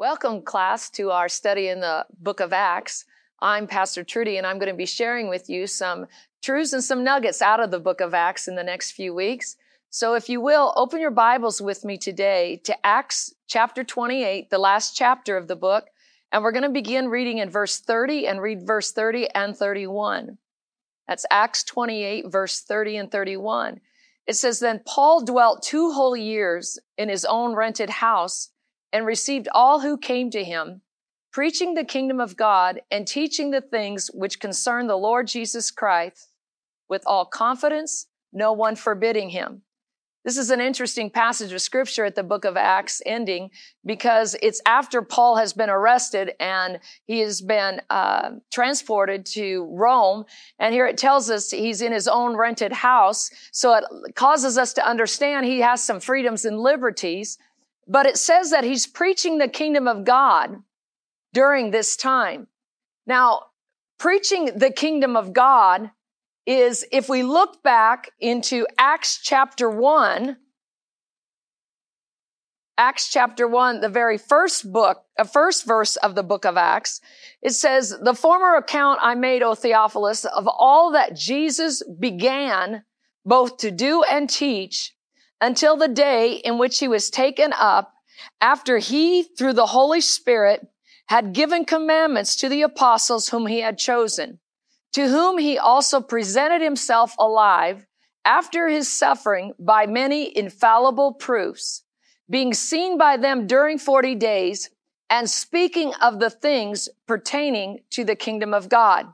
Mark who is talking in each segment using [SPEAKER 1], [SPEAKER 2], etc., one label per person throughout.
[SPEAKER 1] Welcome, class, to our study in the book of Acts. I'm Pastor Trudy, and I'm going to be sharing with you some truths and some nuggets out of the book of Acts in the next few weeks. So, if you will, open your Bibles with me today to Acts chapter 28, the last chapter of the book, and we're going to begin reading in verse 30 and read verse 30 and 31. That's Acts 28, verse 30 and 31. It says, Then Paul dwelt two whole years in his own rented house and received all who came to him, preaching the kingdom of God and teaching the things which concern the Lord Jesus Christ with all confidence, no one forbidding him. This is an interesting passage of scripture at the book of Acts ending because it's after Paul has been arrested and he has been uh, transported to Rome. And here it tells us he's in his own rented house. So it causes us to understand he has some freedoms and liberties but it says that he's preaching the kingdom of God during this time. Now, preaching the kingdom of God is, if we look back into Acts chapter 1, Acts chapter 1, the very first book, a uh, first verse of the book of Acts, it says, The former account I made, O Theophilus, of all that Jesus began both to do and teach until the day in which he was taken up after he, through the Holy Spirit, had given commandments to the apostles whom he had chosen, to whom he also presented himself alive after his suffering by many infallible proofs, being seen by them during 40 days and speaking of the things pertaining to the kingdom of God.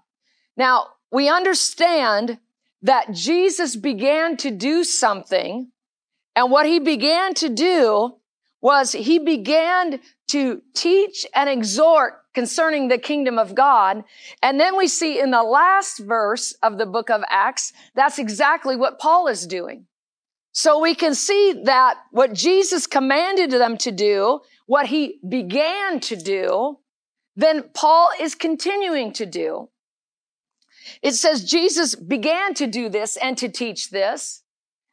[SPEAKER 1] Now, we understand that Jesus began to do something and what he began to do was he began to teach and exhort concerning the kingdom of God. And then we see in the last verse of the book of Acts, that's exactly what Paul is doing. So we can see that what Jesus commanded them to do, what he began to do, then Paul is continuing to do. It says Jesus began to do this and to teach this.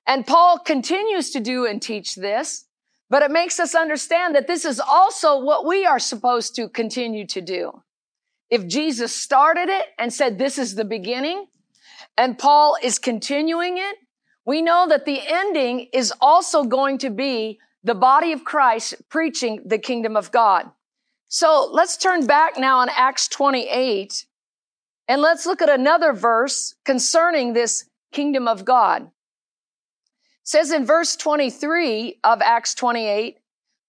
[SPEAKER 1] And Paul continues to do and teach this, but it makes us understand that this is also what we are supposed to continue to do. If Jesus started it and said this is the beginning, and Paul is continuing it, we know that the ending is also going to be the body of Christ preaching the kingdom of God. So let's turn back now on Acts 28 and let's look at another verse concerning this kingdom of God says in verse 23 of Acts 28,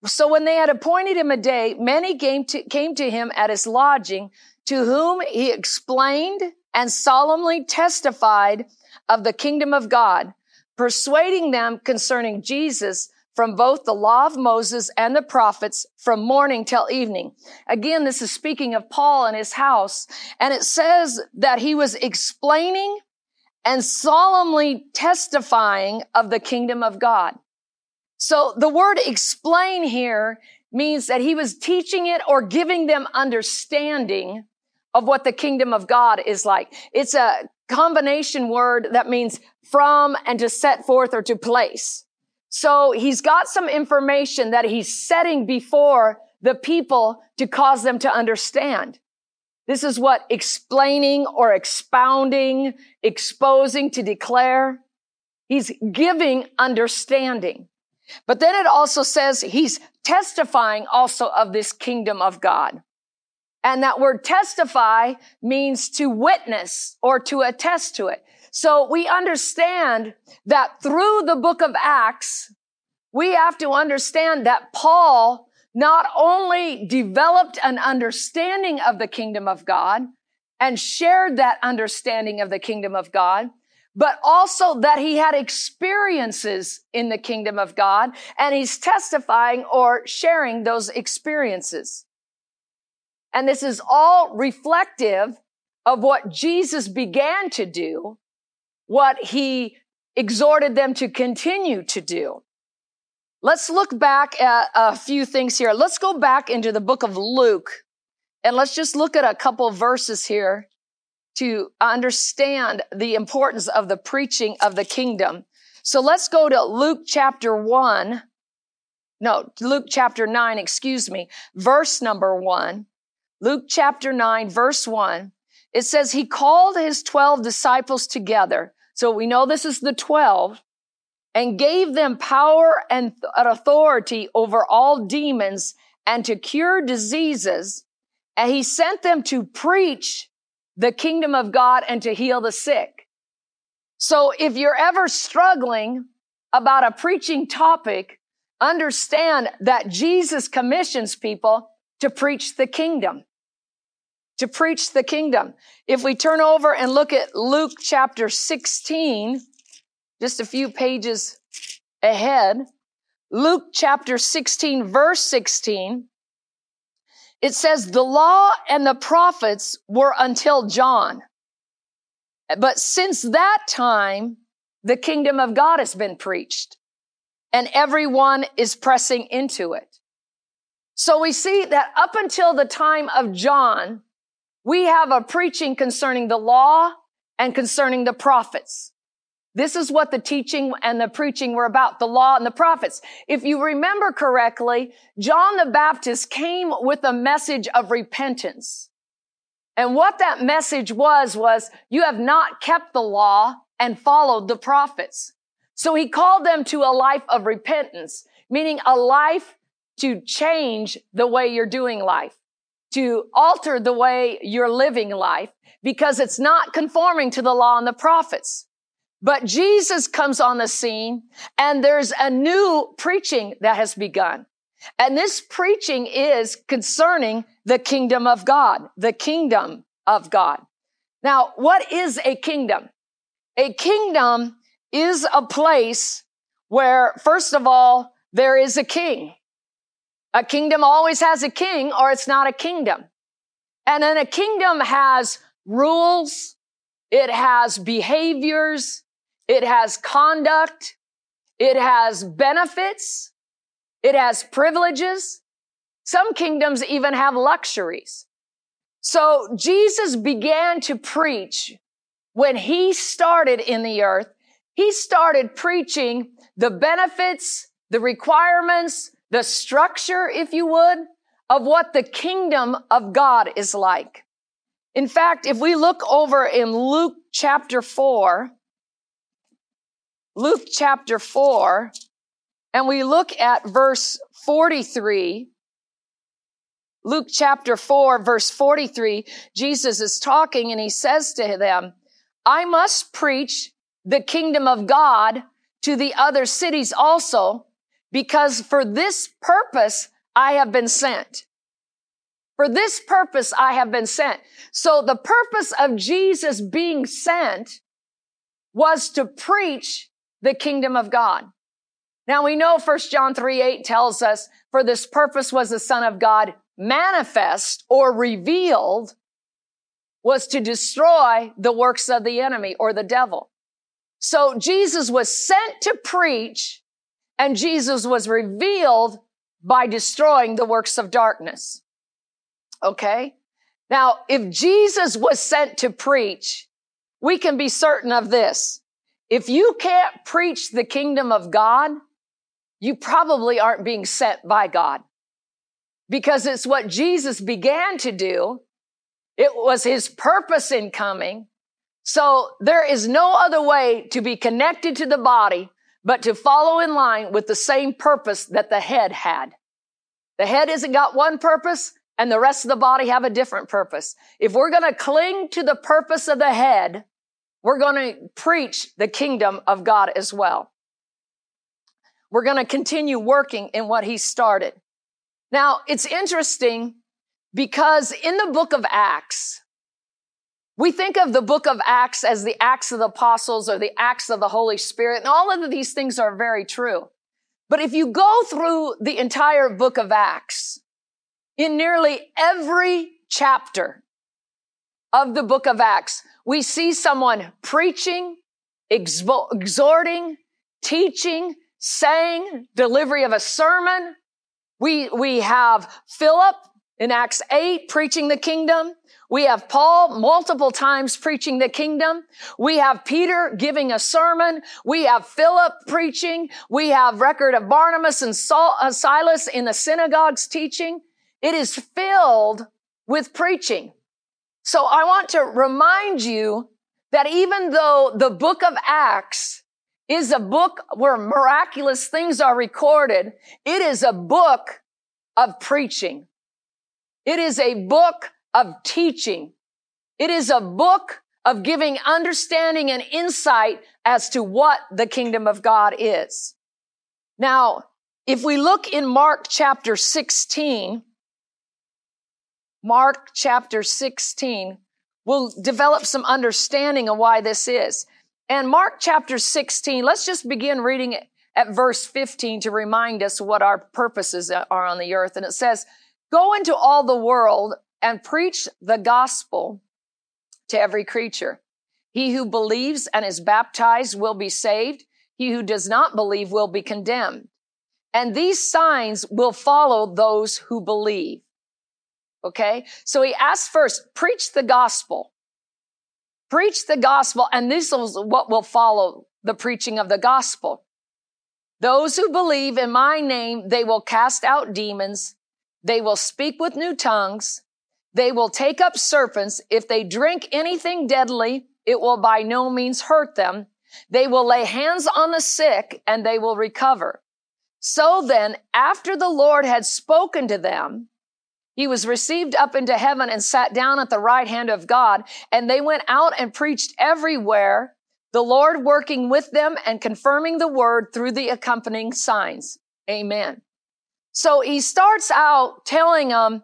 [SPEAKER 1] so when they had appointed him a day, many came to, came to him at his lodging, to whom he explained and solemnly testified of the kingdom of God, persuading them concerning Jesus from both the law of Moses and the prophets from morning till evening. Again, this is speaking of Paul and his house. And it says that he was explaining and solemnly testifying of the kingdom of God. So the word explain here means that he was teaching it or giving them understanding of what the kingdom of God is like. It's a combination word that means from and to set forth or to place. So he's got some information that he's setting before the people to cause them to understand. This is what explaining or expounding, exposing to declare. He's giving understanding. But then it also says he's testifying also of this kingdom of God. And that word testify means to witness or to attest to it. So we understand that through the book of Acts, we have to understand that Paul not only developed an understanding of the kingdom of God and shared that understanding of the kingdom of God, but also that he had experiences in the kingdom of God and he's testifying or sharing those experiences. And this is all reflective of what Jesus began to do, what he exhorted them to continue to do. Let's look back at a few things here. Let's go back into the book of Luke and let's just look at a couple verses here to understand the importance of the preaching of the kingdom. So let's go to Luke chapter one. no, Luke chapter 9, excuse me, verse number 1. Luke chapter 9, verse 1. It says, He called his 12 disciples together. So we know this is the 12 and gave them power and authority over all demons and to cure diseases. And he sent them to preach the kingdom of God and to heal the sick. So if you're ever struggling about a preaching topic, understand that Jesus commissions people to preach the kingdom. To preach the kingdom. If we turn over and look at Luke chapter 16, just a few pages ahead, Luke chapter 16, verse 16, it says, the law and the prophets were until John. But since that time, the kingdom of God has been preached and everyone is pressing into it. So we see that up until the time of John, we have a preaching concerning the law and concerning the prophets. This is what the teaching and the preaching were about, the law and the prophets. If you remember correctly, John the Baptist came with a message of repentance. And what that message was, was you have not kept the law and followed the prophets. So he called them to a life of repentance, meaning a life to change the way you're doing life, to alter the way you're living life, because it's not conforming to the law and the prophets. But Jesus comes on the scene and there's a new preaching that has begun. And this preaching is concerning the kingdom of God, the kingdom of God. Now, what is a kingdom? A kingdom is a place where, first of all, there is a king. A kingdom always has a king or it's not a kingdom. And then a kingdom has rules. It has behaviors. It has conduct. It has benefits. It has privileges. Some kingdoms even have luxuries. So Jesus began to preach when he started in the earth. He started preaching the benefits, the requirements, the structure, if you would, of what the kingdom of God is like. In fact, if we look over in Luke chapter 4, Luke chapter 4, and we look at verse 43. Luke chapter 4, verse 43, Jesus is talking and he says to them, I must preach the kingdom of God to the other cities also, because for this purpose I have been sent. For this purpose I have been sent. So the purpose of Jesus being sent was to preach the kingdom of God. Now we know 1 John 3, 8 tells us, for this purpose was the son of God manifest or revealed was to destroy the works of the enemy or the devil. So Jesus was sent to preach and Jesus was revealed by destroying the works of darkness. Okay. Now, if Jesus was sent to preach, we can be certain of this. If you can't preach the kingdom of God, you probably aren't being sent by God because it's what Jesus began to do. It was his purpose in coming. So there is no other way to be connected to the body but to follow in line with the same purpose that the head had. The head isn't got one purpose and the rest of the body have a different purpose. If we're going to cling to the purpose of the head, we're going to preach the kingdom of God as well. We're going to continue working in what he started. Now, it's interesting because in the book of Acts, we think of the book of Acts as the Acts of the Apostles or the Acts of the Holy Spirit, and all of these things are very true. But if you go through the entire book of Acts, in nearly every chapter of the book of Acts, we see someone preaching, exhorting, teaching, saying, delivery of a sermon. We, we have Philip In Acts 8, preaching the kingdom. We have Paul multiple times preaching the kingdom. We have Peter giving a sermon. We have Philip preaching. We have record of Barnabas and Saul, uh, Silas in the synagogues teaching. It is filled with preaching. So I want to remind you that even though the book of Acts is a book where miraculous things are recorded, it is a book of preaching. It is a book of teaching. It is a book of giving understanding and insight as to what the kingdom of God is. Now, if we look in Mark chapter 16, Mark chapter 16, we'll develop some understanding of why this is. And Mark chapter 16, let's just begin reading it at verse 15 to remind us what our purposes are on the earth. And it says, Go into all the world and preach the gospel to every creature. He who believes and is baptized will be saved. He who does not believe will be condemned. And these signs will follow those who believe. Okay. So he asks first, preach the gospel. Preach the gospel. And this is what will follow the preaching of the gospel. Those who believe in my name, they will cast out demons. They will speak with new tongues. They will take up serpents. If they drink anything deadly, it will by no means hurt them. They will lay hands on the sick and they will recover. So then, after the Lord had spoken to them, he was received up into heaven and sat down at the right hand of God. And they went out and preached everywhere, the Lord working with them and confirming the word through the accompanying signs. Amen. So he starts out telling them,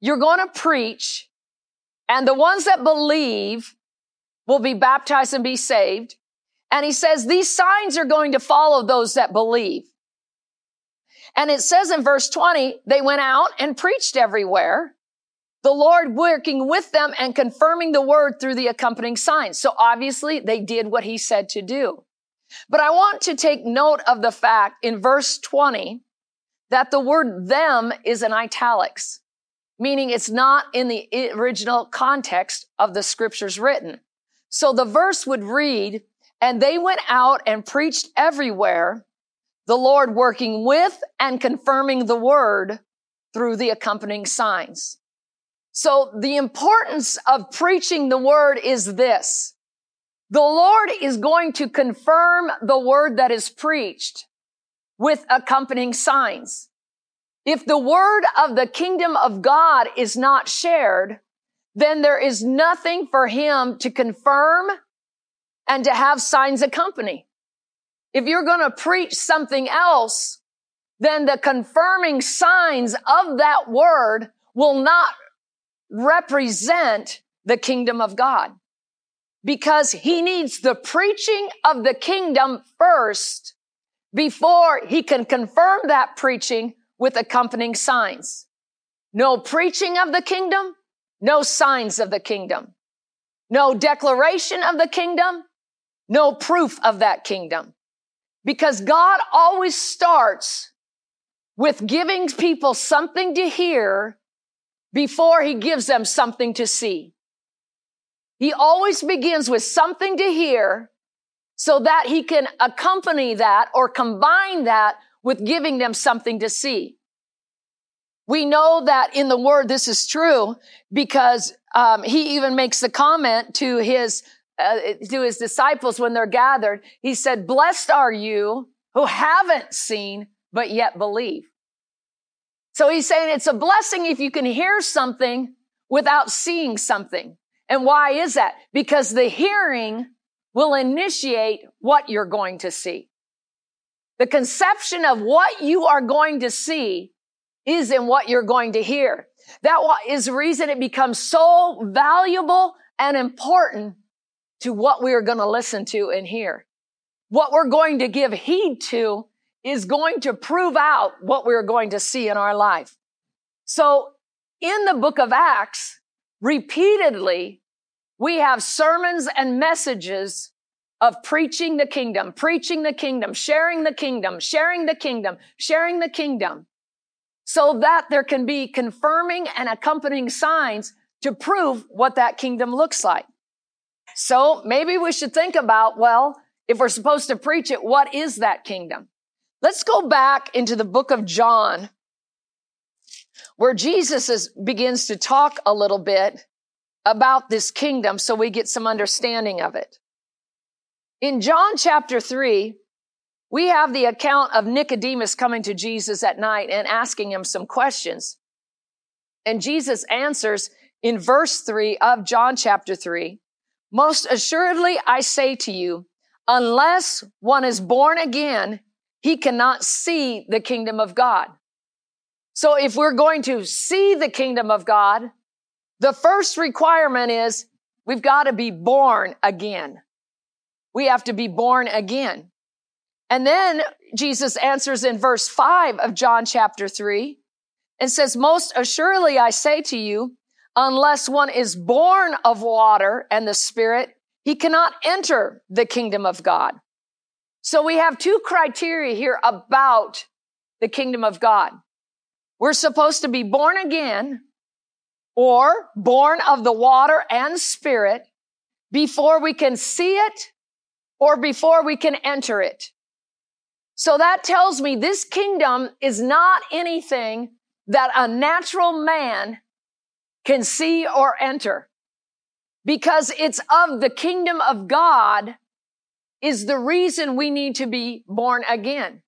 [SPEAKER 1] you're going to preach and the ones that believe will be baptized and be saved. And he says these signs are going to follow those that believe. And it says in verse 20, they went out and preached everywhere, the Lord working with them and confirming the word through the accompanying signs. So obviously they did what he said to do. But I want to take note of the fact in verse 20 that the word them is in italics, meaning it's not in the original context of the scriptures written. So the verse would read, and they went out and preached everywhere, the Lord working with and confirming the word through the accompanying signs. So the importance of preaching the word is this. The Lord is going to confirm the word that is preached with accompanying signs. If the word of the kingdom of God is not shared, then there is nothing for him to confirm and to have signs accompany. If you're going to preach something else, then the confirming signs of that word will not represent the kingdom of God because he needs the preaching of the kingdom first before he can confirm that preaching with accompanying signs. No preaching of the kingdom, no signs of the kingdom, no declaration of the kingdom, no proof of that kingdom. Because God always starts with giving people something to hear before he gives them something to see. He always begins with something to hear so that he can accompany that or combine that with giving them something to see. We know that in the word this is true because um, he even makes the comment to his uh, to his disciples when they're gathered. He said, "Blessed are you who haven't seen but yet believe." So he's saying it's a blessing if you can hear something without seeing something. And why is that? Because the hearing will initiate what you're going to see. The conception of what you are going to see is in what you're going to hear. That is the reason it becomes so valuable and important to what we are going to listen to and hear. What we're going to give heed to is going to prove out what we're going to see in our life. So in the book of Acts, repeatedly, we have sermons and messages of preaching the kingdom, preaching the kingdom, sharing the kingdom, sharing the kingdom, sharing the kingdom. so that there can be confirming and accompanying signs to prove what that kingdom looks like. So maybe we should think about, well, if we're supposed to preach it, what is that kingdom? Let's go back into the book of John, where Jesus is, begins to talk a little bit about this kingdom so we get some understanding of it. In John chapter 3, we have the account of Nicodemus coming to Jesus at night and asking him some questions. And Jesus answers in verse 3 of John chapter 3 Most assuredly, I say to you, unless one is born again, he cannot see the kingdom of God. So if we're going to see the kingdom of God, the first requirement is we've got to be born again. We have to be born again. And then Jesus answers in verse five of John chapter three and says, most assuredly I say to you, unless one is born of water and the spirit, he cannot enter the kingdom of God. So we have two criteria here about the kingdom of God. We're supposed to be born again or born of the water and spirit before we can see it or before we can enter it. So that tells me this kingdom is not anything that a natural man can see or enter because it's of the kingdom of God is the reason we need to be born again.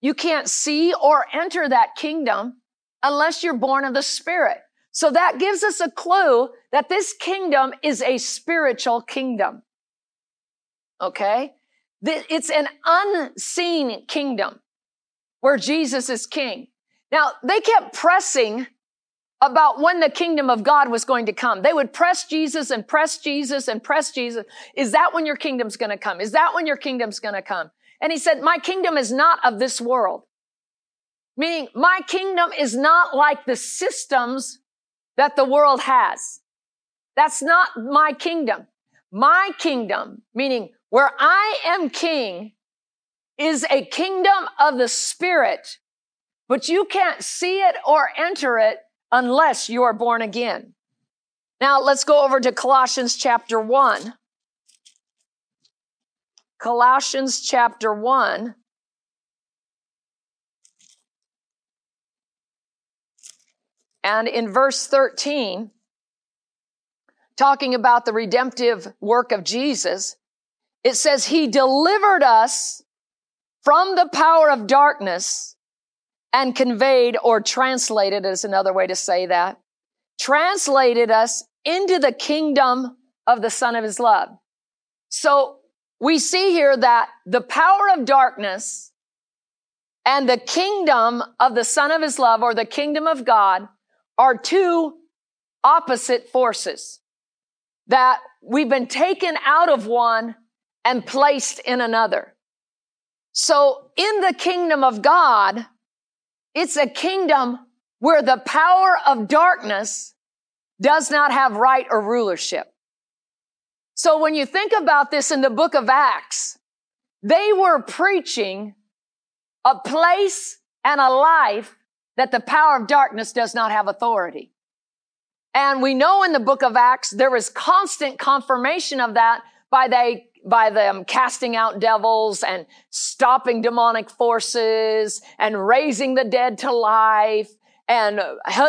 [SPEAKER 1] You can't see or enter that kingdom unless you're born of the spirit. So that gives us a clue that this kingdom is a spiritual kingdom. Okay. It's an unseen kingdom where Jesus is king. Now, they kept pressing about when the kingdom of God was going to come. They would press Jesus and press Jesus and press Jesus. Is that when your kingdom's going to come? Is that when your kingdom's going to come? And he said, my kingdom is not of this world. Meaning my kingdom is not like the systems that the world has. That's not my kingdom. My kingdom, meaning where I am king, is a kingdom of the spirit, but you can't see it or enter it unless you are born again. Now let's go over to Colossians chapter 1. Colossians chapter 1. And in verse 13, talking about the redemptive work of Jesus, it says, He delivered us from the power of darkness and conveyed or translated is another way to say that, translated us into the kingdom of the Son of His love. So we see here that the power of darkness and the kingdom of the Son of His love or the kingdom of God are two opposite forces that we've been taken out of one and placed in another. So in the kingdom of God, it's a kingdom where the power of darkness does not have right or rulership. So when you think about this in the book of Acts, they were preaching a place and a life that the power of darkness does not have authority. And we know in the book of Acts, there is constant confirmation of that by they by them casting out devils and stopping demonic forces and raising the dead to life and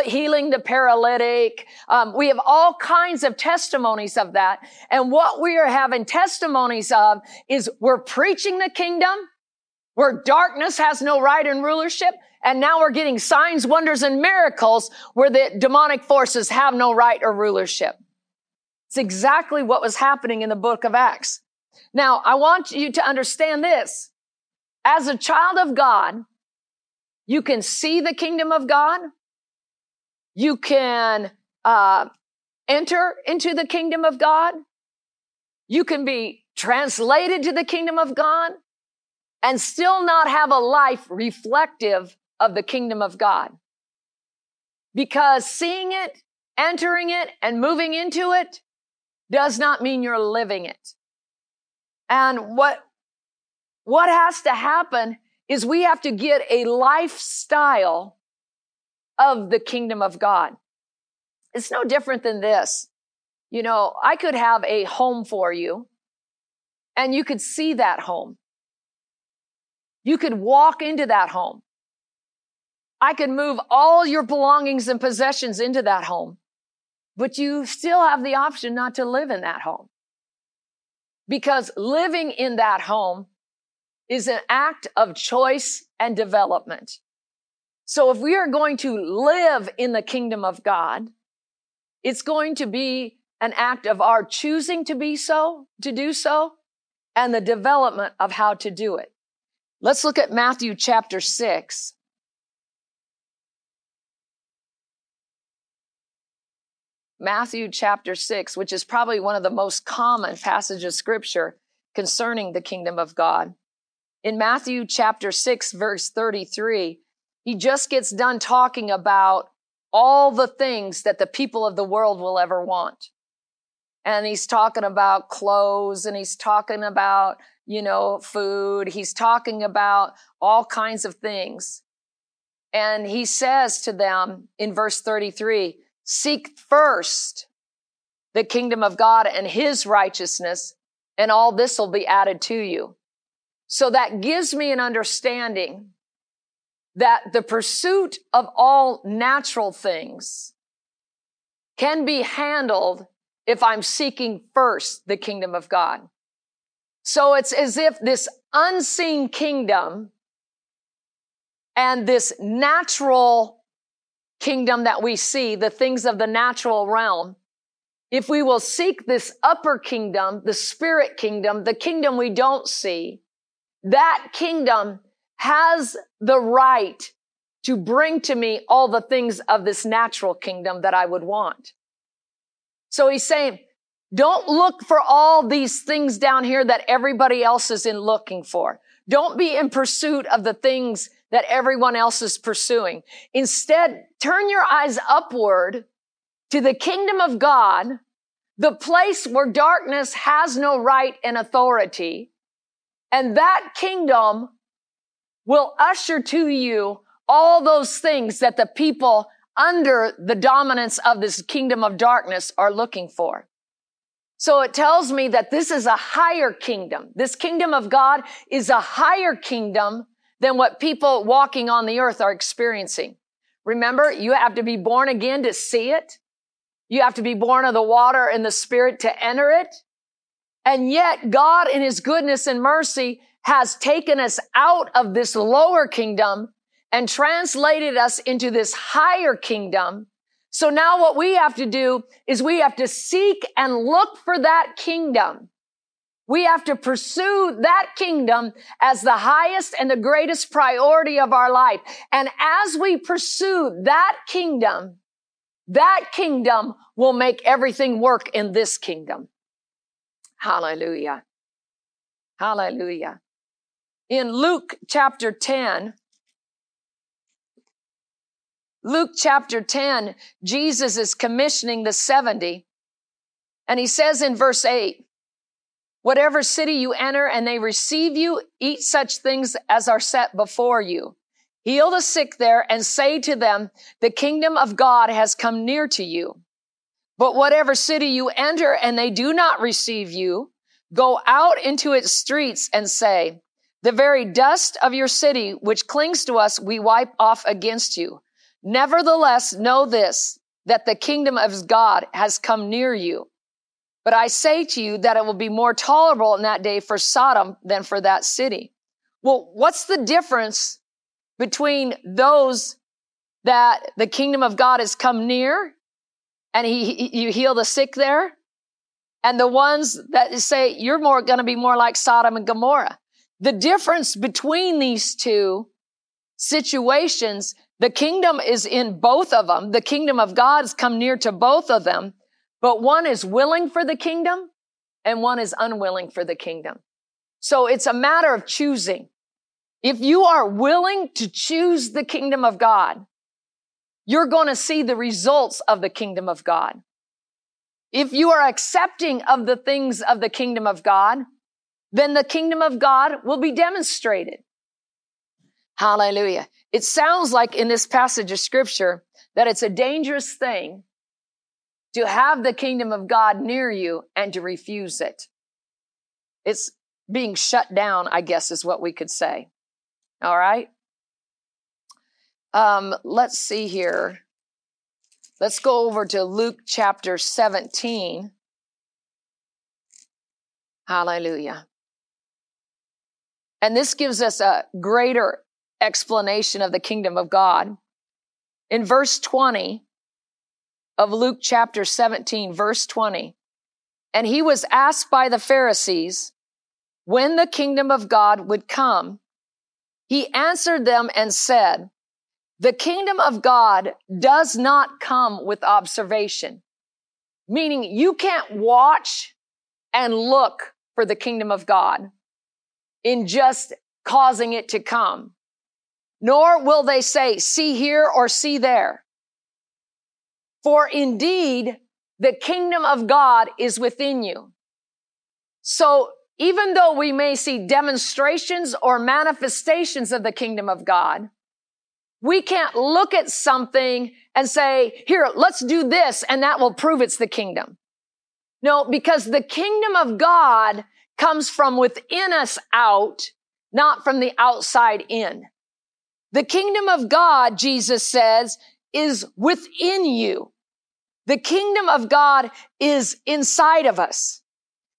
[SPEAKER 1] healing the paralytic. Um, we have all kinds of testimonies of that. And what we are having testimonies of is we're preaching the kingdom where darkness has no right and rulership. And now we're getting signs, wonders, and miracles where the demonic forces have no right or rulership. It's exactly what was happening in the book of Acts. Now, I want you to understand this. As a child of God, you can see the kingdom of God. You can uh, enter into the kingdom of God. You can be translated to the kingdom of God and still not have a life reflective of the kingdom of God. Because seeing it, entering it, and moving into it does not mean you're living it. And what, what has to happen is we have to get a lifestyle of the kingdom of God. It's no different than this. You know, I could have a home for you and you could see that home. You could walk into that home. I could move all your belongings and possessions into that home, but you still have the option not to live in that home. Because living in that home is an act of choice and development. So if we are going to live in the kingdom of God, it's going to be an act of our choosing to be so, to do so, and the development of how to do it. Let's look at Matthew chapter 6. Matthew chapter 6, which is probably one of the most common passages of scripture concerning the kingdom of God. In Matthew chapter 6, verse 33, he just gets done talking about all the things that the people of the world will ever want. And he's talking about clothes and he's talking about, you know, food. He's talking about all kinds of things. And he says to them in verse 33, Seek first the kingdom of God and his righteousness, and all this will be added to you. So that gives me an understanding that the pursuit of all natural things can be handled if I'm seeking first the kingdom of God. So it's as if this unseen kingdom and this natural kingdom that we see, the things of the natural realm, if we will seek this upper kingdom, the spirit kingdom, the kingdom we don't see, that kingdom has the right to bring to me all the things of this natural kingdom that I would want. So he's saying, don't look for all these things down here that everybody else is in looking for. Don't be in pursuit of the things that everyone else is pursuing. Instead, turn your eyes upward to the kingdom of God, the place where darkness has no right and authority. And that kingdom will usher to you all those things that the people under the dominance of this kingdom of darkness are looking for. So it tells me that this is a higher kingdom. This kingdom of God is a higher kingdom than what people walking on the earth are experiencing. Remember, you have to be born again to see it. You have to be born of the water and the spirit to enter it. And yet God in his goodness and mercy has taken us out of this lower kingdom and translated us into this higher kingdom. So now what we have to do is we have to seek and look for that kingdom. We have to pursue that kingdom as the highest and the greatest priority of our life. And as we pursue that kingdom, that kingdom will make everything work in this kingdom. Hallelujah. Hallelujah. In Luke chapter 10, Luke chapter 10, Jesus is commissioning the 70. And he says in verse 8, Whatever city you enter and they receive you, eat such things as are set before you. Heal the sick there and say to them, the kingdom of God has come near to you. But whatever city you enter and they do not receive you, go out into its streets and say, the very dust of your city, which clings to us, we wipe off against you. Nevertheless, know this, that the kingdom of God has come near you. But I say to you that it will be more tolerable in that day for Sodom than for that city. Well, what's the difference between those that the kingdom of God has come near and he, you heal the sick there and the ones that say you're more going to be more like Sodom and Gomorrah? The difference between these two situations, the kingdom is in both of them. The kingdom of God has come near to both of them, but one is willing for the kingdom and one is unwilling for the kingdom. So it's a matter of choosing. If you are willing to choose the kingdom of God, you're going to see the results of the kingdom of God. If you are accepting of the things of the kingdom of God, then the kingdom of God will be demonstrated. Hallelujah. It sounds like in this passage of scripture that it's a dangerous thing to have the kingdom of God near you and to refuse it. It's being shut down, I guess is what we could say. All right. Um, let's see here. Let's go over to Luke chapter 17. Hallelujah. And this gives us a greater explanation of the kingdom of God. In verse 20 of Luke chapter 17, verse 20, and he was asked by the Pharisees when the kingdom of God would come. He answered them and said, the kingdom of God does not come with observation, meaning you can't watch and look for the kingdom of God in just causing it to come. Nor will they say, see here or see there. For indeed, the kingdom of God is within you. So even though we may see demonstrations or manifestations of the kingdom of God, we can't look at something and say, here, let's do this and that will prove it's the kingdom. No, because the kingdom of God comes from within us out, not from the outside in. The kingdom of God, Jesus says, is within you. The kingdom of God is inside of us.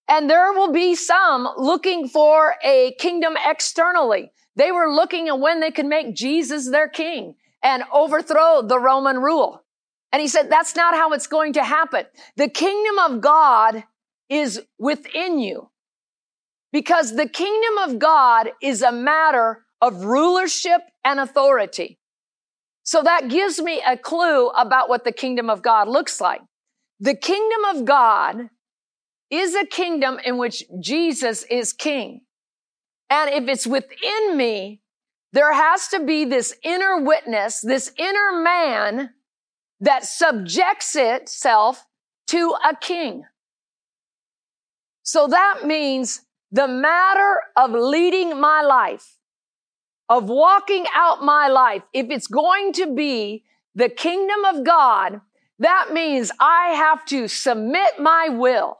[SPEAKER 1] And there will be some looking for a kingdom externally. They were looking at when they could make Jesus their king and overthrow the Roman rule. And he said, that's not how it's going to happen. The kingdom of God is within you because the kingdom of God is a matter of rulership and authority. So that gives me a clue about what the kingdom of God looks like. The kingdom of God is a kingdom in which Jesus is king. And if it's within me, there has to be this inner witness, this inner man that subjects itself to a king. So that means the matter of leading my life, of walking out my life, if it's going to be the kingdom of God, that means I have to submit my will.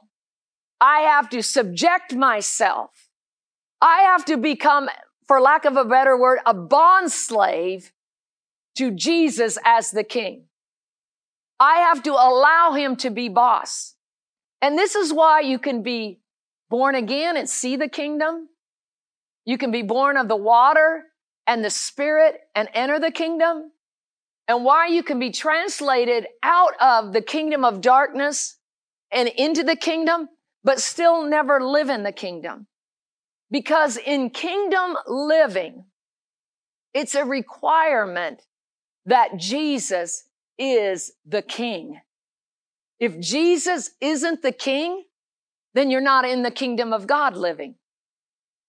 [SPEAKER 1] I have to subject myself. I have to become, for lack of a better word, a bond slave to Jesus as the king. I have to allow him to be boss. And this is why you can be born again and see the kingdom. You can be born of the water and the spirit and enter the kingdom. And why you can be translated out of the kingdom of darkness and into the kingdom, but still never live in the kingdom. Because in kingdom living, it's a requirement that Jesus is the king. If Jesus isn't the king, then you're not in the kingdom of God living.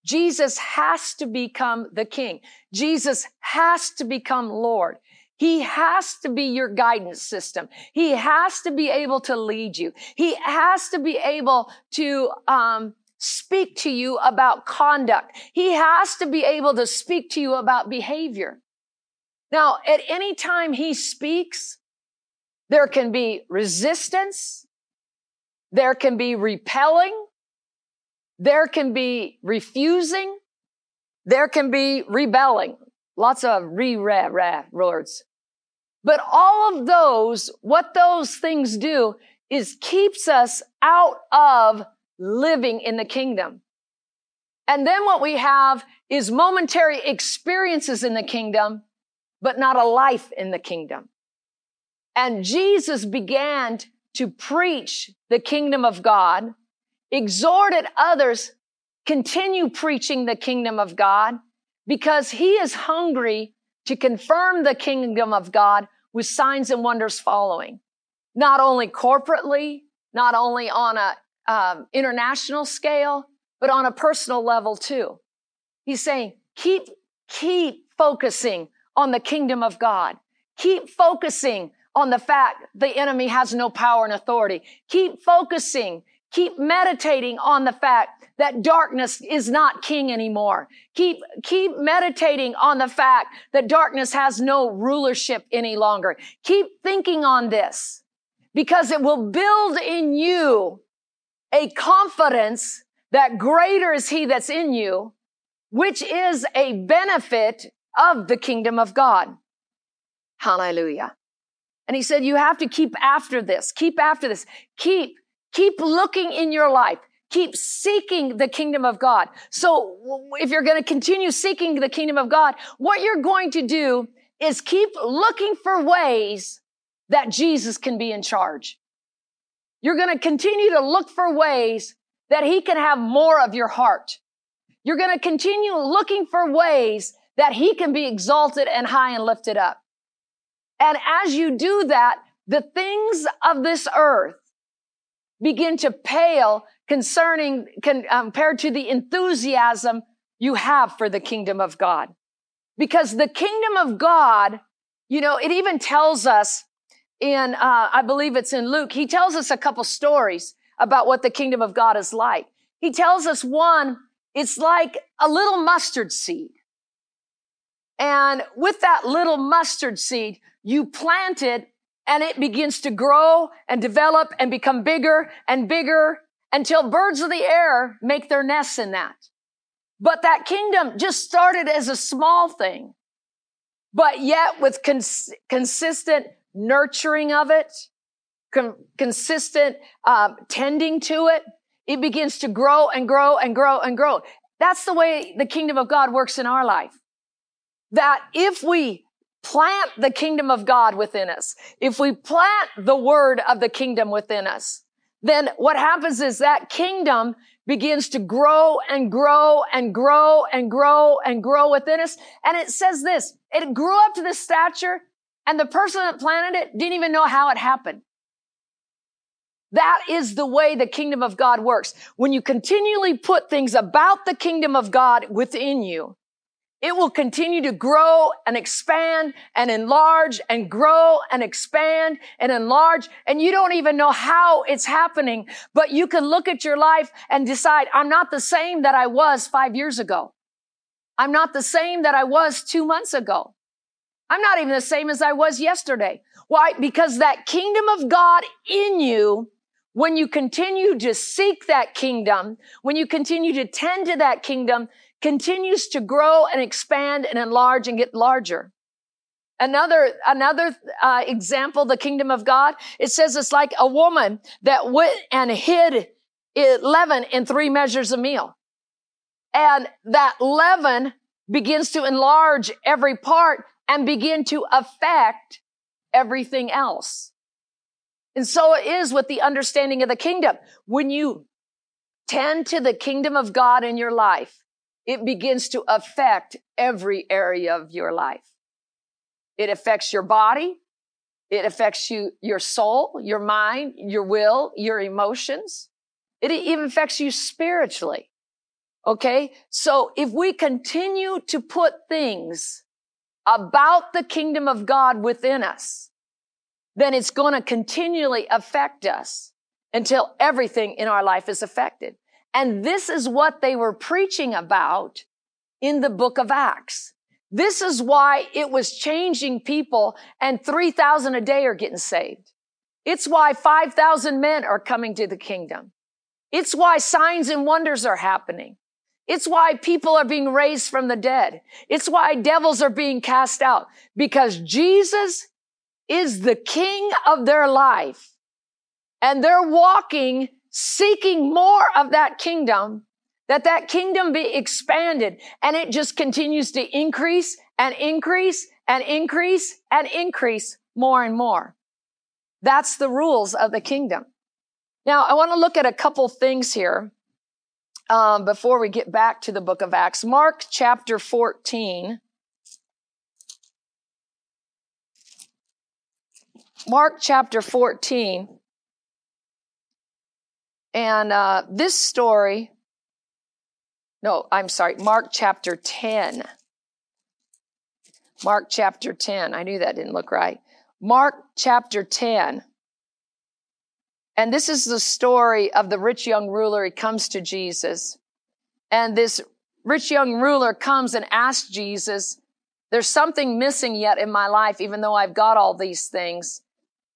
[SPEAKER 1] Jesus has to become the king. Jesus has to become Lord. He has to be your guidance system. He has to be able to lead you. He has to be able to um, speak to you about conduct. He has to be able to speak to you about behavior. Now, at any time he speaks, there can be resistance. There can be repelling. There can be refusing. There can be rebelling. Lots of re ra ra words. But all of those, what those things do is keeps us out of living in the kingdom. And then what we have is momentary experiences in the kingdom, but not a life in the kingdom. And Jesus began to preach the kingdom of God, exhorted others, continue preaching the kingdom of God because he is hungry to confirm the kingdom of God with signs and wonders following. Not only corporately, not only on a um, international scale, but on a personal level too. He's saying, keep, keep focusing on the kingdom of God. Keep focusing on the fact the enemy has no power and authority. Keep focusing. Keep meditating on the fact that darkness is not king anymore. Keep, keep meditating on the fact that darkness has no rulership any longer. Keep thinking on this because it will build in you a confidence that greater is he that's in you, which is a benefit of the kingdom of God. Hallelujah. And he said, you have to keep after this, keep after this, keep, keep looking in your life. Keep seeking the kingdom of God. So if you're going to continue seeking the kingdom of God, what you're going to do is keep looking for ways that Jesus can be in charge. You're going to continue to look for ways that he can have more of your heart. You're going to continue looking for ways that he can be exalted and high and lifted up. And as you do that, the things of this earth begin to pale concerning, um, compared to the enthusiasm you have for the kingdom of God. Because the kingdom of God, you know, it even tells us in, uh, I believe it's in Luke, he tells us a couple stories about what the kingdom of God is like. He tells us one, it's like a little mustard seed. And with that little mustard seed, you plant it and it begins to grow and develop and become bigger and bigger until birds of the air make their nests in that. But that kingdom just started as a small thing, but yet with cons- consistent nurturing of it, con- consistent um, tending to it, it begins to grow and grow and grow and grow. That's the way the kingdom of God works in our life. That if we plant the kingdom of God within us, if we plant the word of the kingdom within us, then what happens is that kingdom begins to grow and grow and grow and grow and grow within us. And it says this, it grew up to this stature and the person that planted it didn't even know how it happened. That is the way the kingdom of God works. When you continually put things about the kingdom of God within you, it will continue to grow and expand and enlarge and grow and expand and enlarge. And you don't even know how it's happening, but you can look at your life and decide, I'm not the same that I was five years ago. I'm not the same that I was two months ago. I'm not even the same as I was yesterday. Why? Because that kingdom of God in you when you continue to seek that kingdom, when you continue to tend to that kingdom, continues to grow and expand and enlarge and get larger. Another, another uh, example, the kingdom of God, it says it's like a woman that went and hid leaven in three measures of meal. And that leaven begins to enlarge every part and begin to affect everything else. And so it is with the understanding of the kingdom. When you tend to the kingdom of God in your life, it begins to affect every area of your life. It affects your body. It affects you, your soul, your mind, your will, your emotions. It even affects you spiritually. Okay. So if we continue to put things about the kingdom of God within us, then it's going to continually affect us until everything in our life is affected. And this is what they were preaching about in the book of Acts. This is why it was changing people and 3,000 a day are getting saved. It's why 5,000 men are coming to the kingdom. It's why signs and wonders are happening. It's why people are being raised from the dead. It's why devils are being cast out because Jesus is the king of their life and they're walking seeking more of that kingdom, that that kingdom be expanded and it just continues to increase and increase and increase and increase more and more. That's the rules of the kingdom. Now, I want to look at a couple things here um, before we get back to the book of Acts. Mark chapter 14. Mark chapter 14. And uh, this story, no, I'm sorry, Mark chapter 10. Mark chapter 10. I knew that didn't look right. Mark chapter 10. And this is the story of the rich young ruler. He comes to Jesus. And this rich young ruler comes and asks Jesus, there's something missing yet in my life, even though I've got all these things.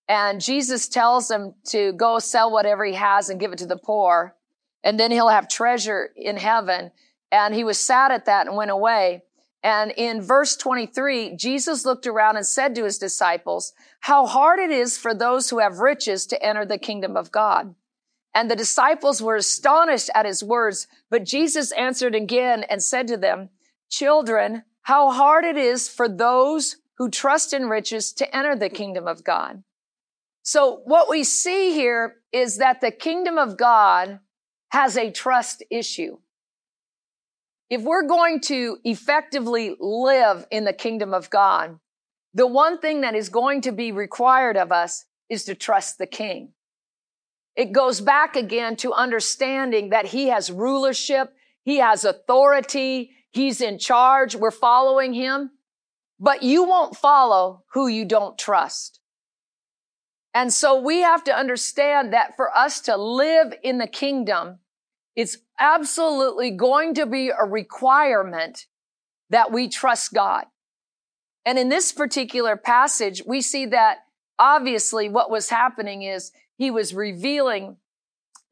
[SPEAKER 1] And Jesus tells him to go sell whatever he has and give it to the poor. And then he'll have treasure in heaven. And he was sad at that and went away. And in verse 23, Jesus looked around and said to his disciples, how hard it is for those who have riches to enter the kingdom of God. And the disciples were astonished at his words, but Jesus answered again and said to them, children, how hard it is for those who trust in riches to enter the kingdom of God. So what we see here is that the kingdom of God has a trust issue. If we're going to effectively live in the kingdom of God, the one thing that is going to be required of us is to trust the king. It goes back again to understanding that he has rulership, he has authority, he's in charge, we're following him, but you won't follow who you don't trust. And so we have to understand that for us to live in the kingdom, it's absolutely going to be a requirement that we trust God. And in this particular passage, we see that obviously what was happening is he was revealing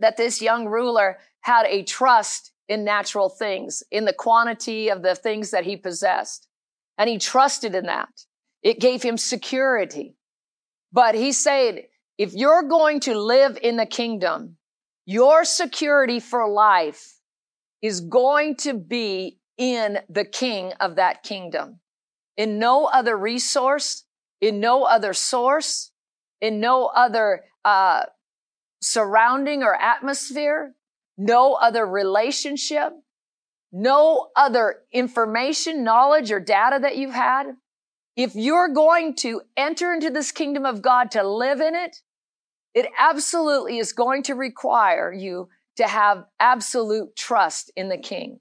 [SPEAKER 1] that this young ruler had a trust in natural things, in the quantity of the things that he possessed. And he trusted in that. It gave him security. But he said, if you're going to live in the kingdom, your security for life is going to be in the king of that kingdom. In no other resource, in no other source, in no other uh, surrounding or atmosphere, no other relationship, no other information, knowledge, or data that you've had. If you're going to enter into this kingdom of God to live in it, it absolutely is going to require you to have absolute trust in the king.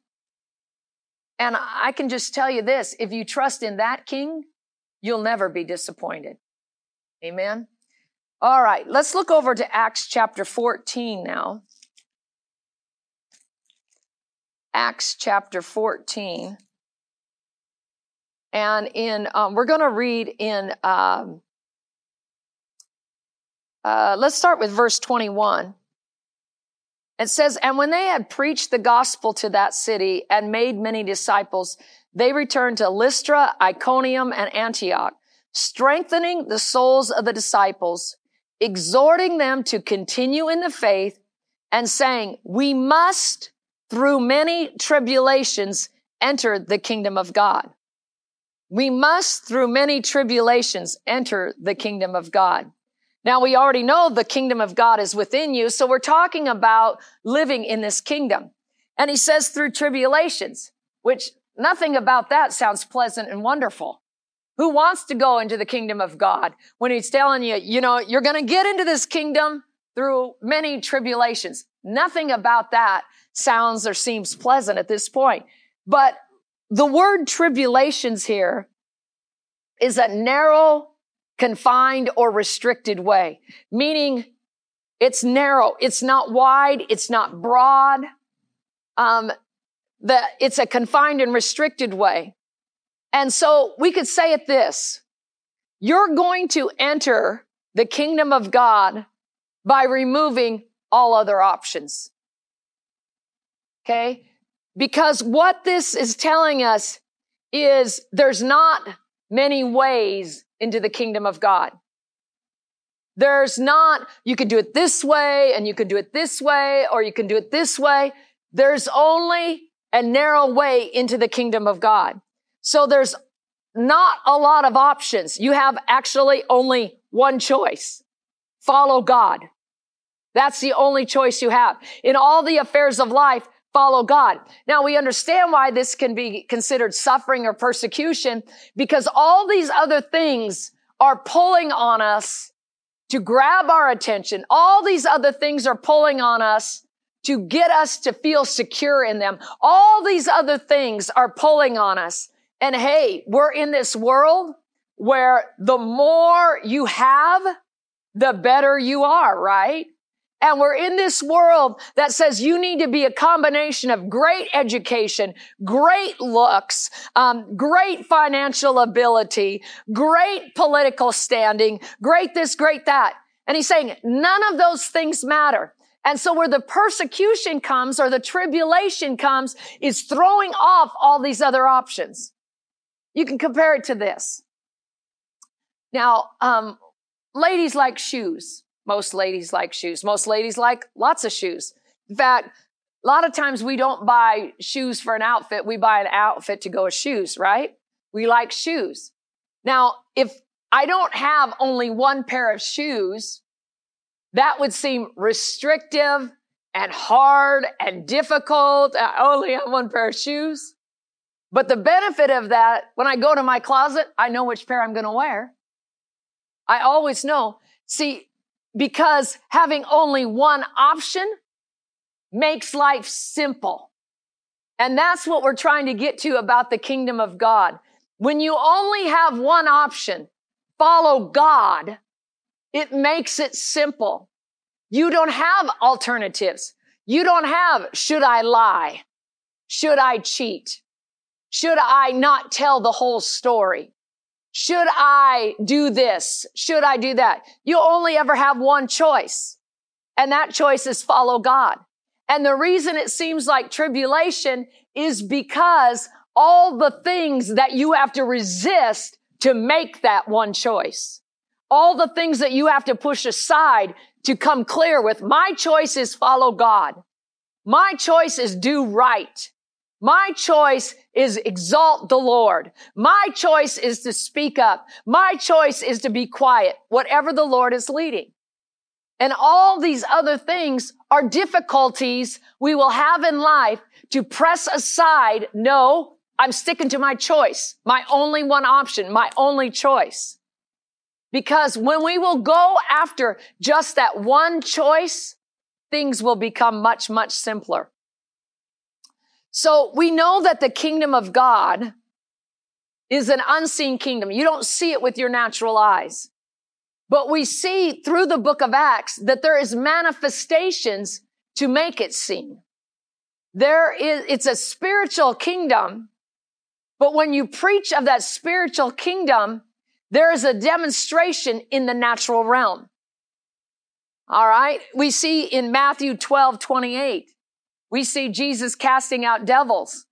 [SPEAKER 1] And I can just tell you this, if you trust in that king, you'll never be disappointed. Amen. All right, let's look over to Acts chapter 14 now. Acts chapter 14. And in, um, we're going to read in, um, uh, let's start with verse 21. It says, And when they had preached the gospel to that city and made many disciples, they returned to Lystra, Iconium, and Antioch, strengthening the souls of the disciples, exhorting them to continue in the faith, and saying, We must, through many tribulations, enter the kingdom of God. We must, through many tribulations, enter the kingdom of God. Now we already know the kingdom of God is within you. So we're talking about living in this kingdom. And he says through tribulations, which nothing about that sounds pleasant and wonderful. Who wants to go into the kingdom of God when he's telling you, you know, you're going to get into this kingdom through many tribulations? Nothing about that sounds or seems pleasant at this point. But the word tribulations here is a narrow, confined, or restricted way, meaning it's narrow. It's not wide. It's not broad. Um, the, it's a confined and restricted way. And so we could say it this. You're going to enter the kingdom of God by removing all other options. Okay? Because what this is telling us is there's not many ways into the kingdom of God. There's not, you can do it this way and you can do it this way or you can do it this way. There's only a narrow way into the kingdom of God. So there's not a lot of options. You have actually only one choice. Follow God. That's the only choice you have. In all the affairs of life, follow God. Now we understand why this can be considered suffering or persecution because all these other things are pulling on us to grab our attention. All these other things are pulling on us to get us to feel secure in them. All these other things are pulling on us. And hey, we're in this world where the more you have, the better you are, right? And we're in this world that says you need to be a combination of great education, great looks, um, great financial ability, great political standing, great this, great that. And he's saying none of those things matter. And so where the persecution comes or the tribulation comes is throwing off all these other options. You can compare it to this. Now, um, ladies like shoes. Most ladies like shoes. Most ladies like lots of shoes. In fact, a lot of times we don't buy shoes for an outfit. We buy an outfit to go with shoes, right? We like shoes. Now, if I don't have only one pair of shoes, that would seem restrictive and hard and difficult. I only have one pair of shoes. But the benefit of that, when I go to my closet, I know which pair I'm going to wear. I always know. See, because having only one option makes life simple. And that's what we're trying to get to about the kingdom of God. When you only have one option, follow God, it makes it simple. You don't have alternatives. You don't have, should I lie? Should I cheat? Should I not tell the whole story? Should I do this? Should I do that? You only ever have one choice. And that choice is follow God. And the reason it seems like tribulation is because all the things that you have to resist to make that one choice. All the things that you have to push aside to come clear with my choice is follow God. My choice is do right. My choice is exalt the Lord. My choice is to speak up. My choice is to be quiet, whatever the Lord is leading. And all these other things are difficulties we will have in life to press aside. No, I'm sticking to my choice, my only one option, my only choice. Because when we will go after just that one choice, things will become much, much simpler. So we know that the kingdom of God is an unseen kingdom. You don't see it with your natural eyes. But we see through the book of Acts that there is manifestations to make it seen. There is, it's a spiritual kingdom. But when you preach of that spiritual kingdom, there is a demonstration in the natural realm. All right. We see in Matthew 12, 28, we see Jesus casting out devils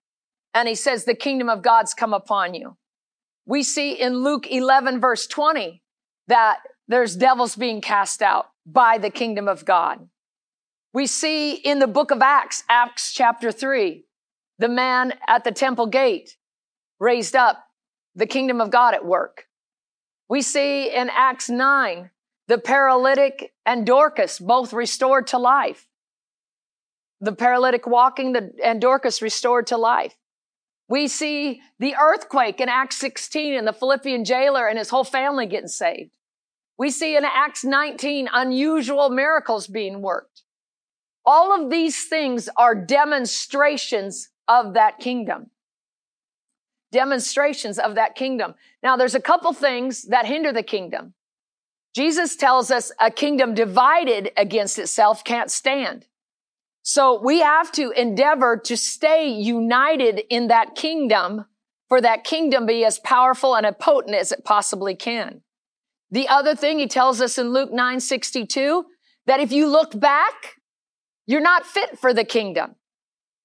[SPEAKER 1] and he says, the kingdom of God's come upon you. We see in Luke 11 verse 20 that there's devils being cast out by the kingdom of God. We see in the book of Acts, Acts chapter 3, the man at the temple gate raised up the kingdom of God at work. We see in Acts 9, the paralytic and Dorcas both restored to life the paralytic walking the, and Dorcas restored to life. We see the earthquake in Acts 16 and the Philippian jailer and his whole family getting saved. We see in Acts 19 unusual miracles being worked. All of these things are demonstrations of that kingdom. Demonstrations of that kingdom. Now there's a couple things that hinder the kingdom. Jesus tells us a kingdom divided against itself can't stand. So we have to endeavor to stay united in that kingdom for that kingdom be as powerful and as potent as it possibly can. The other thing he tells us in Luke 9, 62, that if you look back, you're not fit for the kingdom.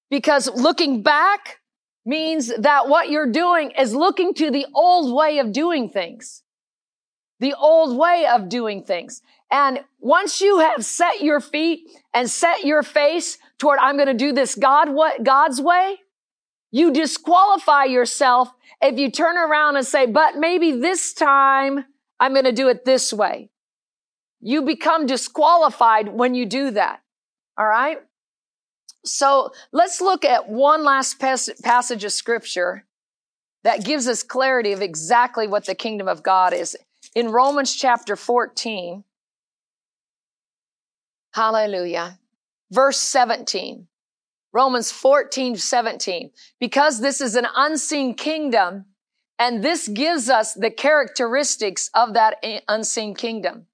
[SPEAKER 1] Because looking back means that what you're doing is looking to the old way of doing things. The old way of doing things. And once you have set your feet and set your face toward, I'm going to do this God, what, God's way, you disqualify yourself if you turn around and say, but maybe this time I'm going to do it this way. You become disqualified when you do that. All right. So let's look at one last pas- passage of scripture that gives us clarity of exactly what the kingdom of God is. In Romans chapter 14, Hallelujah. Verse 17. Romans 14, 17. Because this is an unseen kingdom, and this gives us the characteristics of that eh, unseen kingdom.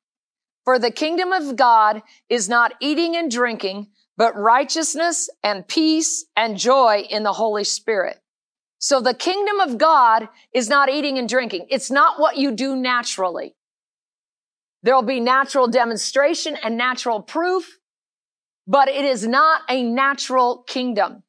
[SPEAKER 1] For the kingdom of God is not eating and drinking, but righteousness and peace and joy in the Holy Spirit. So the kingdom of God is not eating and drinking. It's not what you do naturally. There will be natural demonstration and natural proof, but it is not a natural kingdom.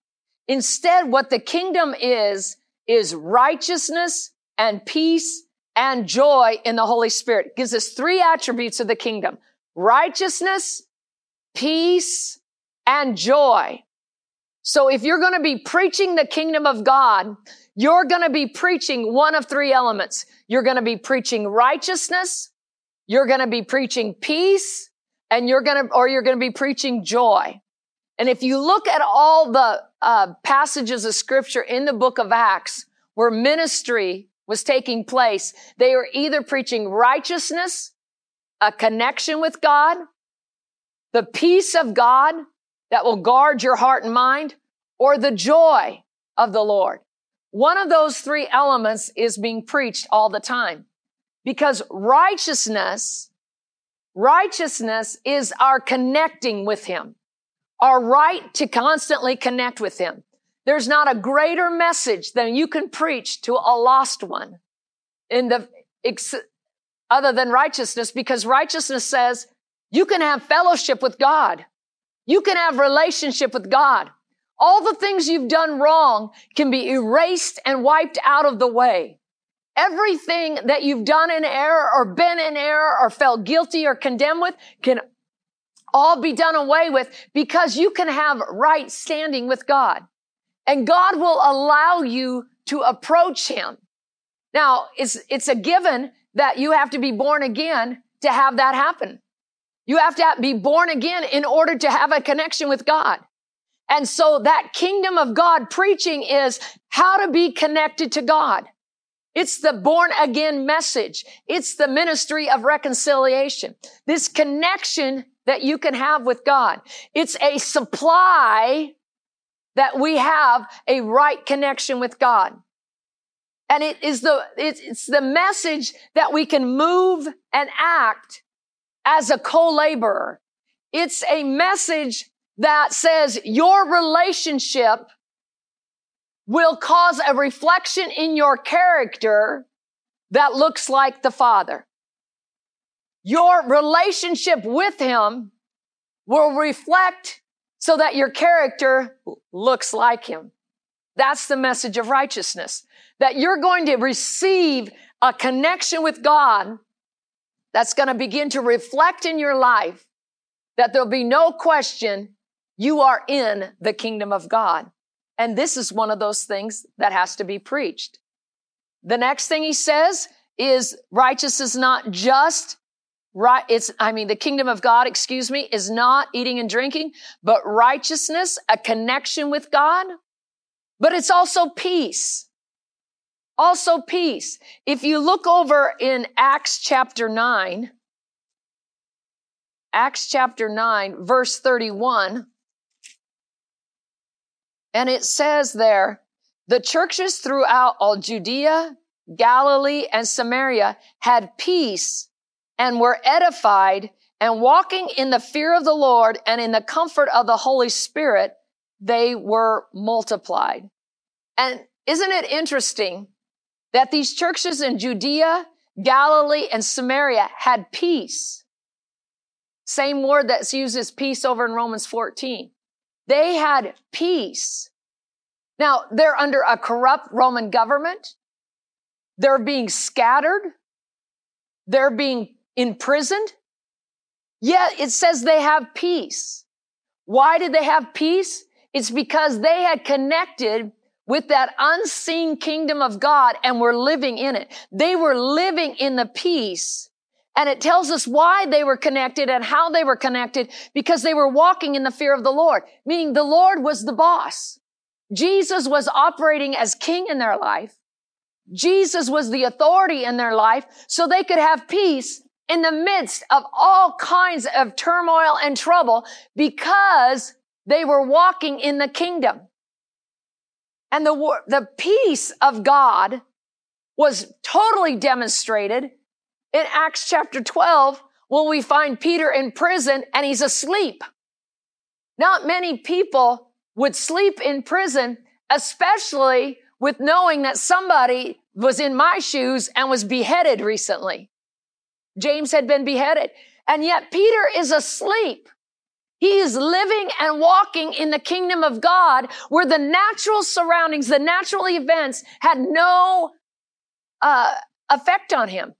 [SPEAKER 1] Instead, what the kingdom is, is righteousness and peace and joy in the Holy Spirit. It gives us three attributes of the kingdom. Righteousness, peace, and joy. So if you're going to be preaching the kingdom of God, you're going to be preaching one of three elements. You're going to be preaching righteousness, you're going to be preaching peace, and you're going to, or you're going to be preaching joy. And if you look at all the uh, passages of scripture in the book of Acts where ministry was taking place, they were either preaching righteousness, a connection with God, the peace of God that will guard your heart and mind, or the joy of the Lord. One of those three elements is being preached all the time because righteousness, righteousness is our connecting with Him, our right to constantly connect with Him. There's not a greater message than you can preach to a lost one in the, other than righteousness, because righteousness says you can have fellowship with God. You can have relationship with God. All the things you've done wrong can be erased and wiped out of the way. Everything that you've done in error or been in error or felt guilty or condemned with can all be done away with because you can have right standing with God. And God will allow you to approach Him. Now, it's, it's a given that you have to be born again to have that happen. You have to be born again in order to have a connection with God. And so that kingdom of God preaching is how to be connected to God. It's the born again message. It's the ministry of reconciliation. This connection that you can have with God. It's a supply that we have a right connection with God. And it is the, it's the message that we can move and act as a co-laborer. It's a message that says your relationship will cause a reflection in your character that looks like the Father. Your relationship with Him will reflect so that your character looks like Him. That's the message of righteousness. That you're going to receive a connection with God that's going to begin to reflect in your life that there'll be no question you are in the kingdom of God. And this is one of those things that has to be preached. The next thing he says is righteous is not just right. It's, I mean, the kingdom of God, excuse me, is not eating and drinking, but righteousness, a connection with God, but it's also peace. Also peace. If you look over in Acts chapter 9, Acts chapter 9, verse 31, and it says there, the churches throughout all Judea, Galilee, and Samaria had peace and were edified and walking in the fear of the Lord and in the comfort of the Holy Spirit, they were multiplied. And isn't it interesting that these churches in Judea, Galilee, and Samaria had peace? Same word that's used as peace over in Romans 14. They had peace. Now, they're under a corrupt Roman government. They're being scattered. They're being imprisoned. Yet it says they have peace. Why did they have peace? It's because they had connected with that unseen kingdom of God and were living in it. They were living in the peace and it tells us why they were connected and how they were connected because they were walking in the fear of the Lord, meaning the Lord was the boss. Jesus was operating as king in their life. Jesus was the authority in their life so they could have peace in the midst of all kinds of turmoil and trouble because they were walking in the kingdom. And the, the peace of God was totally demonstrated in Acts chapter 12 when we find Peter in prison and he's asleep. Not many people would sleep in prison, especially with knowing that somebody was in my shoes and was beheaded recently. James had been beheaded. And yet Peter is asleep. He is living and walking in the kingdom of God where the natural surroundings, the natural events had no uh, effect on him.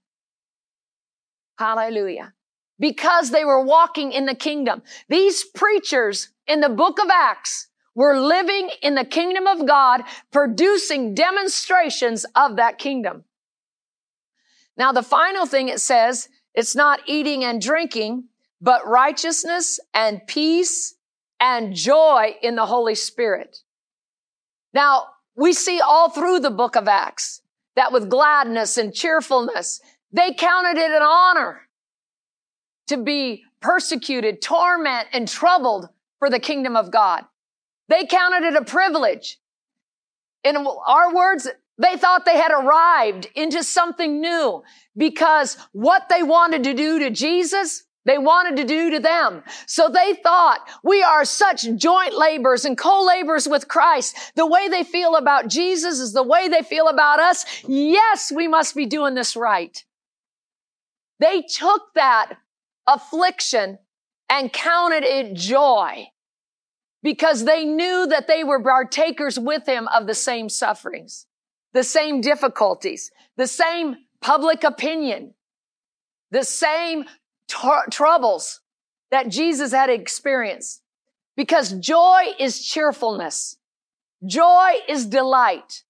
[SPEAKER 1] Hallelujah. Because they were walking in the kingdom. These preachers in the book of Acts were living in the kingdom of God, producing demonstrations of that kingdom. Now, the final thing it says, it's not eating and drinking, but righteousness and peace and joy in the Holy Spirit. Now, we see all through the book of Acts that with gladness and cheerfulness, they counted it an honor to be persecuted, torment, and troubled for the kingdom of God. They counted it a privilege. In our words, they thought they had arrived into something new because what they wanted to do to Jesus, they wanted to do to them. So they thought we are such joint labors and co-labors with Christ. The way they feel about Jesus is the way they feel about us. Yes, we must be doing this right. They took that affliction and counted it joy because they knew that they were partakers with him of the same sufferings, the same difficulties, the same public opinion, the same t- troubles that Jesus had experienced. Because joy is cheerfulness. Joy is delight.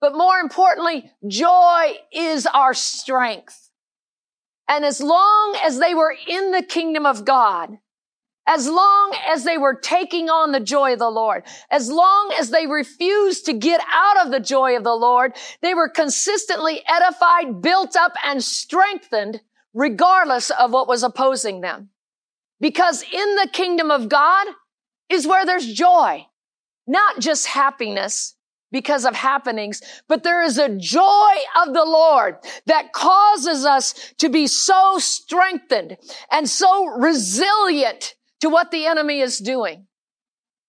[SPEAKER 1] But more importantly, joy is our strength. And as long as they were in the kingdom of God, as long as they were taking on the joy of the Lord, as long as they refused to get out of the joy of the Lord, they were consistently edified, built up, and strengthened regardless of what was opposing them. Because in the kingdom of God is where there's joy, not just happiness because of happenings, but there is a joy of the Lord that causes us to be so strengthened and so resilient to what the enemy is doing.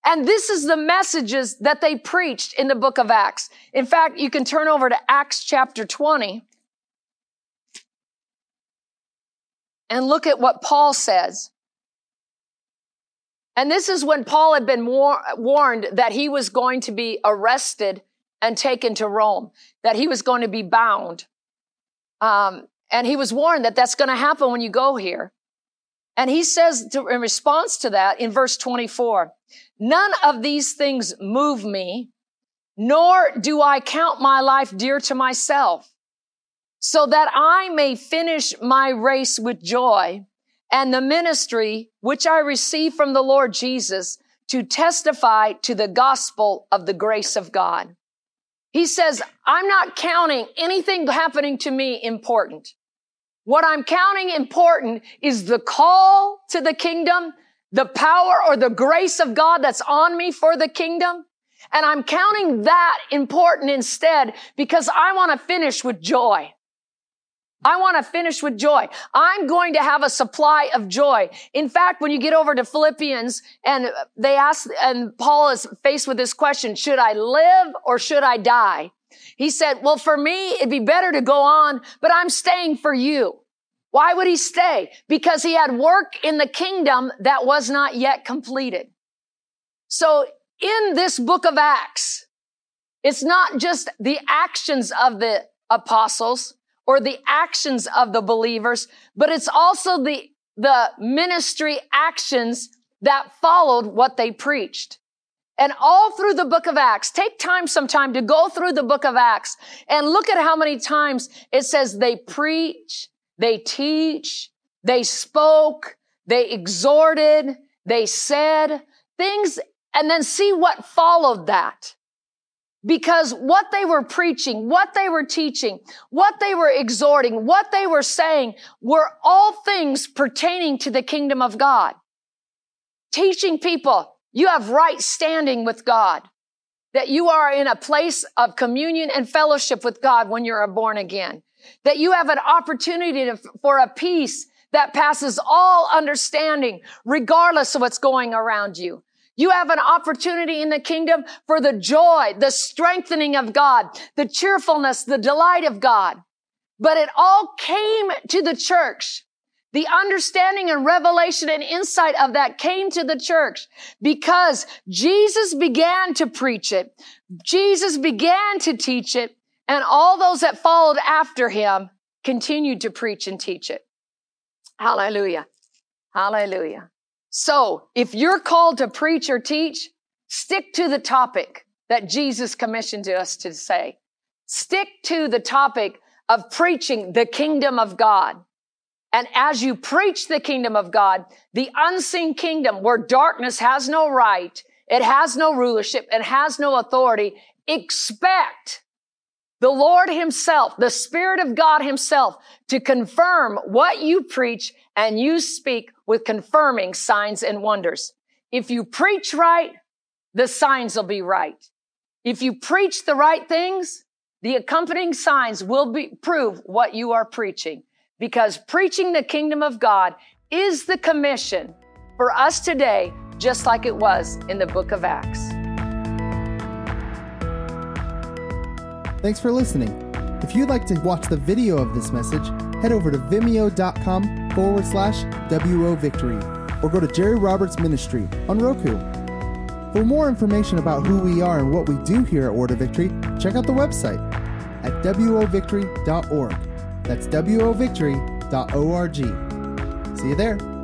[SPEAKER 1] And this is the messages that they preached in the book of Acts. In fact, you can turn over to Acts chapter 20 and look at what Paul says. And this is when Paul had been war- warned that he was going to be arrested and taken to Rome, that he was going to be bound. Um, and he was warned that that's going to happen when you go here. And he says to, in response to that in verse 24, none of these things move me, nor do I count my life dear to myself, so that I may finish my race with joy and the ministry which I receive from the Lord Jesus to testify to the gospel of the grace of God. He says, I'm not counting anything happening to me important. What I'm counting important is the call to the kingdom, the power or the grace of God that's on me for the kingdom. And I'm counting that important instead because I want to finish with joy. I want to finish with joy. I'm going to have a supply of joy. In fact, when you get over to Philippians and they ask, and Paul is faced with this question, should I live or should I die? He said, well, for me, it'd be better to go on, but I'm staying for you. Why would he stay? Because he had work in the kingdom that was not yet completed. So in this book of Acts, it's not just the actions of the apostles or the actions of the believers, but it's also the, the ministry actions that followed what they preached. And all through the book of Acts, take time sometime to go through the book of Acts and look at how many times it says they preach, they teach, they spoke, they exhorted, they said things, and then see what followed that. Because what they were preaching, what they were teaching, what they were exhorting, what they were saying were all things pertaining to the kingdom of God. Teaching people you have right standing with God. That you are in a place of communion and fellowship with God when you're born again. That you have an opportunity to, for a peace that passes all understanding, regardless of what's going around you. You have an opportunity in the kingdom for the joy, the strengthening of God, the cheerfulness, the delight of God. But it all came to the church. The understanding and revelation and insight of that came to the church because Jesus began to preach it. Jesus began to teach it and all those that followed after him continued to preach and teach it. Hallelujah. Hallelujah. So if you're called to preach or teach, stick to the topic that Jesus commissioned us to say. Stick to the topic of preaching the kingdom of God. And as you preach the kingdom of God, the unseen kingdom where darkness has no right, it has no rulership, and has no authority, expect the Lord himself, the Spirit of God himself to confirm what you preach and you speak with confirming signs and wonders. If you preach right, the signs will be right. If you preach the right things, the accompanying signs will be, prove what you are preaching because preaching the kingdom of God is the commission for us today, just like it was in the book of Acts.
[SPEAKER 2] Thanks for listening. If you'd like to watch the video of this message, head over to vimeo.com forward slash WO Victory or go to Jerry Roberts Ministry on Roku. For more information about who we are and what we do here at Word of Victory, check out the website at wovictory.org. That's wovictory.org. See you there.